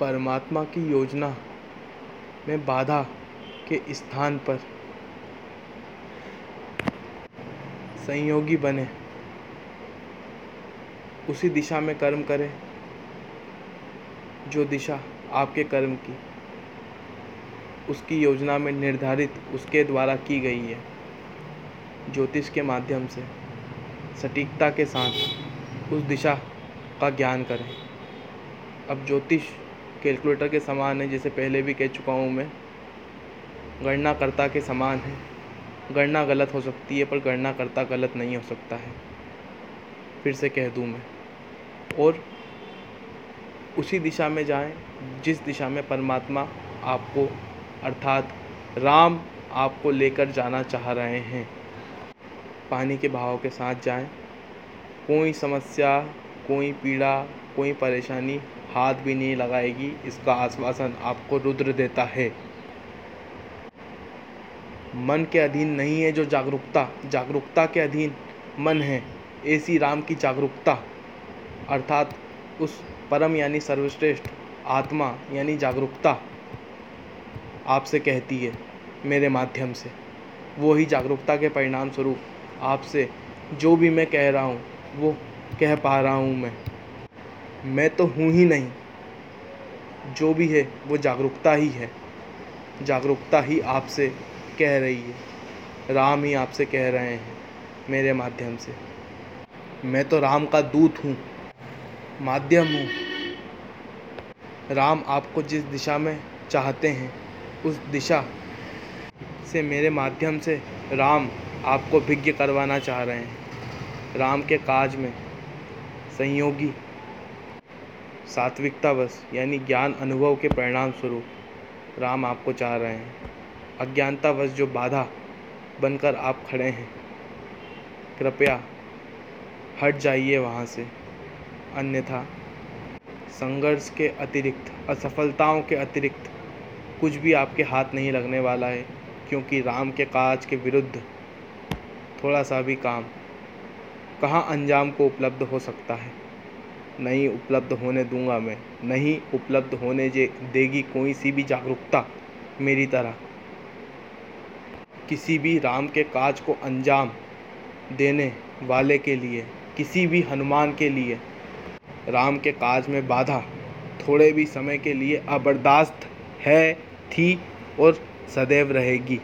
परमात्मा की योजना में बाधा के स्थान पर संयोगी बने। उसी दिशा में कर्म करें, जो दिशा आपके कर्म की, उसकी योजना में निर्धारित उसके द्वारा की गई है। ज्योतिष के माध्यम से, सटीकता के साथ उस दिशा का ज्ञान करें। अब ज्योतिष कैलकुलेटर के समान है, जैसे पहले भी कह चुका हूँ मैं। गणनाकर्ता के समान है। गणना गलत हो सकती है, पर गणनाकर्ता गलत नहीं हो सकता है। फिर से कह दूँ मैं। और उसी दिशा में जाएँ, जिस दिशा में परमात्मा आपको, अर्थात राम आपको लेकर जाना चाह रहे हैं। पानी के बहाव के साथ जाएँ। कोई समस्या, कोई पीड़ा कोई परेशानी हाथ भी नहीं लगाएगी, इसका आश्वासन आपको रुद्र देता है। मन के अधीन नहीं है जो जागरूकता जागरूकता के अधीन मन है, ऐसी राम की जागरूकता। अर्थात उस परम यानी सर्वश्रेष्ठ आत्मा यानी जागरूकता आपसे कहती है मेरे माध्यम से। वो ही जागरूकता के परिणाम स्वरूप आपसे जो भी मैं कह रहा हूँ, वो कह पा रहा हूँ मैं। मैं तो हूँ ही नहीं। जो भी है, वो जागरूकता ही है। जागरूकता ही आपसे कह रही है। राम ही आपसे कह रहे हैं, मेरे माध्यम से। मैं तो राम का दूत हूँ, माध्यम हूँ। राम आपको जिस दिशा में चाहते हैं, उस दिशा से मेरे माध्यम से राम आपको विज्ञ करवाना चाह रहे हैं। राम के काज में संयोगी सात्विकतावश यानी ज्ञान अनुभव के परिणाम स्वरूप, राम आपको चाह रहे हैं। अज्ञानतावश जो बाधा बनकर आप खड़े हैं। कृपया हट जाइए वहाँ से। अन्यथा संघर्ष के अतिरिक्त, असफलताओं के अतिरिक्त कुछ भी आपके हाथ नहीं लगने वाला है, क्योंकि राम के काज के विरुद्ध थोड़ा सा भी काम कहाँ अंजाम को उपलब्ध हो सकता है। नहीं उपलब्ध होने दूँगा मैं। नहीं उपलब्ध होने जे, देगी कोई सी भी जागरूकता मेरी तरह। किसी भी राम के काज को अंजाम देने वाले के लिए, किसी भी हनुमान के लिए, राम के काज में बाधा थोड़े भी समय के लिए अबर्दाश्त है, थी और सदैव रहेगी।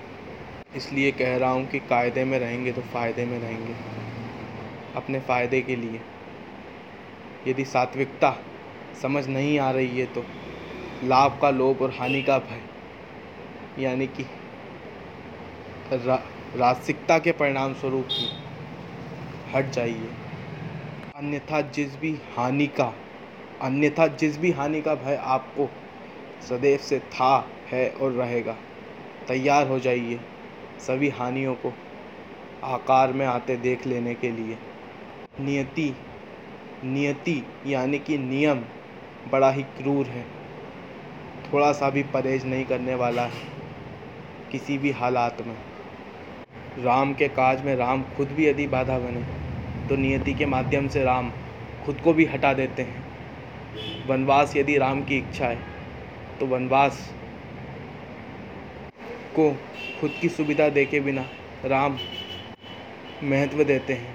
इसलिए कह रहा हूँ कि कायदे में रहेंगे तो फ़ायदे में रहेंगे। अपने फ़ायदे के लिए। यदि सात्विकता समझ नहीं आ रही है तो लाभ का लोभ और हानि का भय, यानी कि रासिकता के परिणाम स्वरूप ही हट जाइए। अन्यथा जिस भी हानि का, अन्यथा जिस भी हानि का भय आपको सदैव से था, है और रहेगा, तैयार हो जाइए सभी हानियों को आकार में आते देख लेने के लिए। नियति नियति, यानी कि नियम, बड़ा ही क्रूर है। थोड़ा सा भी परहेज नहीं करने वाला है, किसी भी हालात में। राम के काज में राम खुद भी यदि बाधा बने तो नियति के माध्यम से राम खुद को भी हटा देते हैं। वनवास यदि राम की इच्छा है तो वनवास को खुद की सुविधा दे के बिना राम महत्व देते हैं।